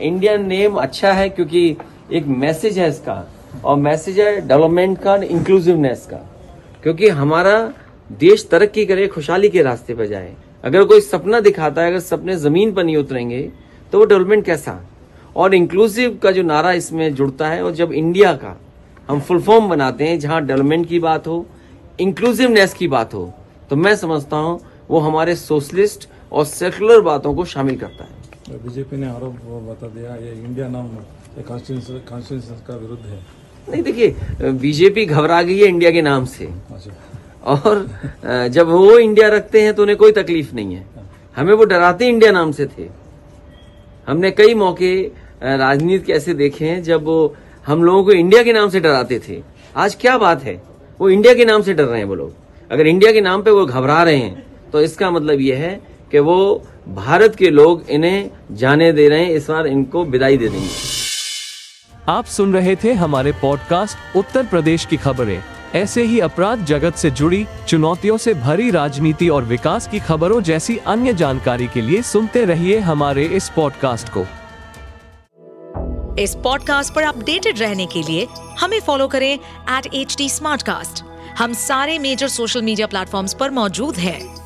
Indian name अच्छा है क्योंकि एक मैसेज है इसका, और मैसेज है डेवलपमेंट का इंक्लूसिवनेस का। क्योंकि हमारा देश तरक्की करे, खुशहाली के रास्ते पर जाए। अगर कोई सपना दिखाता है, अगर सपने ज़मीन पर नहीं उतरेंगे तो वो डेवलपमेंट कैसा? और इंक्लूसिव का जो नारा इसमें जुड़ता है, और जब इंडिया का हम फुल फॉर्म बनाते हैं, जहाँ डेवलपमेंट की बात हो इंक्लूसिवनेस की बात हो तो मैं समझता हूँ वो हमारे सोशलिस्ट और सेकुलर बातों को शामिल करता है। बीजेपी ने आरोप बता दिया ये इंडिया नाम कॉन्स्टिट्यूशन का विरुद्ध है। नहीं देखिए बीजेपी घबरा गई है इंडिया के नाम से। अच्छा। और जब वो इंडिया रखते हैं तो उन्हें कोई तकलीफ़ नहीं है। हमें वो डराते इंडिया नाम से थे। हमने कई मौके राजनीति के ऐसे देखे हैं जब वो हम लोगों को इंडिया के नाम से डराते थे। आज क्या बात है? वो इंडिया के नाम से डर रहे हैं वो लोग। अगर इंडिया के नाम पे वो घबरा रहे हैं तो इसका मतलब ये है कि वो भारत के लोग इन्हें जाने दे रहे हैं इस बार इनको विदाई दे देंगे। आप सुन रहे थे हमारे पॉडकास्ट उत्तर प्रदेश की खबरें। ऐसे ही अपराध जगत से जुड़ी चुनौतियों से भरी राजनीति और विकास की खबरों जैसी अन्य जानकारी के लिए सुनते रहिए हमारे इस पॉडकास्ट को। इस पॉडकास्ट पर अपडेटेड रहने के लिए हमें फॉलो करें एट एच हम सारे मेजर सोशल मीडिया प्लेटफॉर्म पर मौजूद हैं।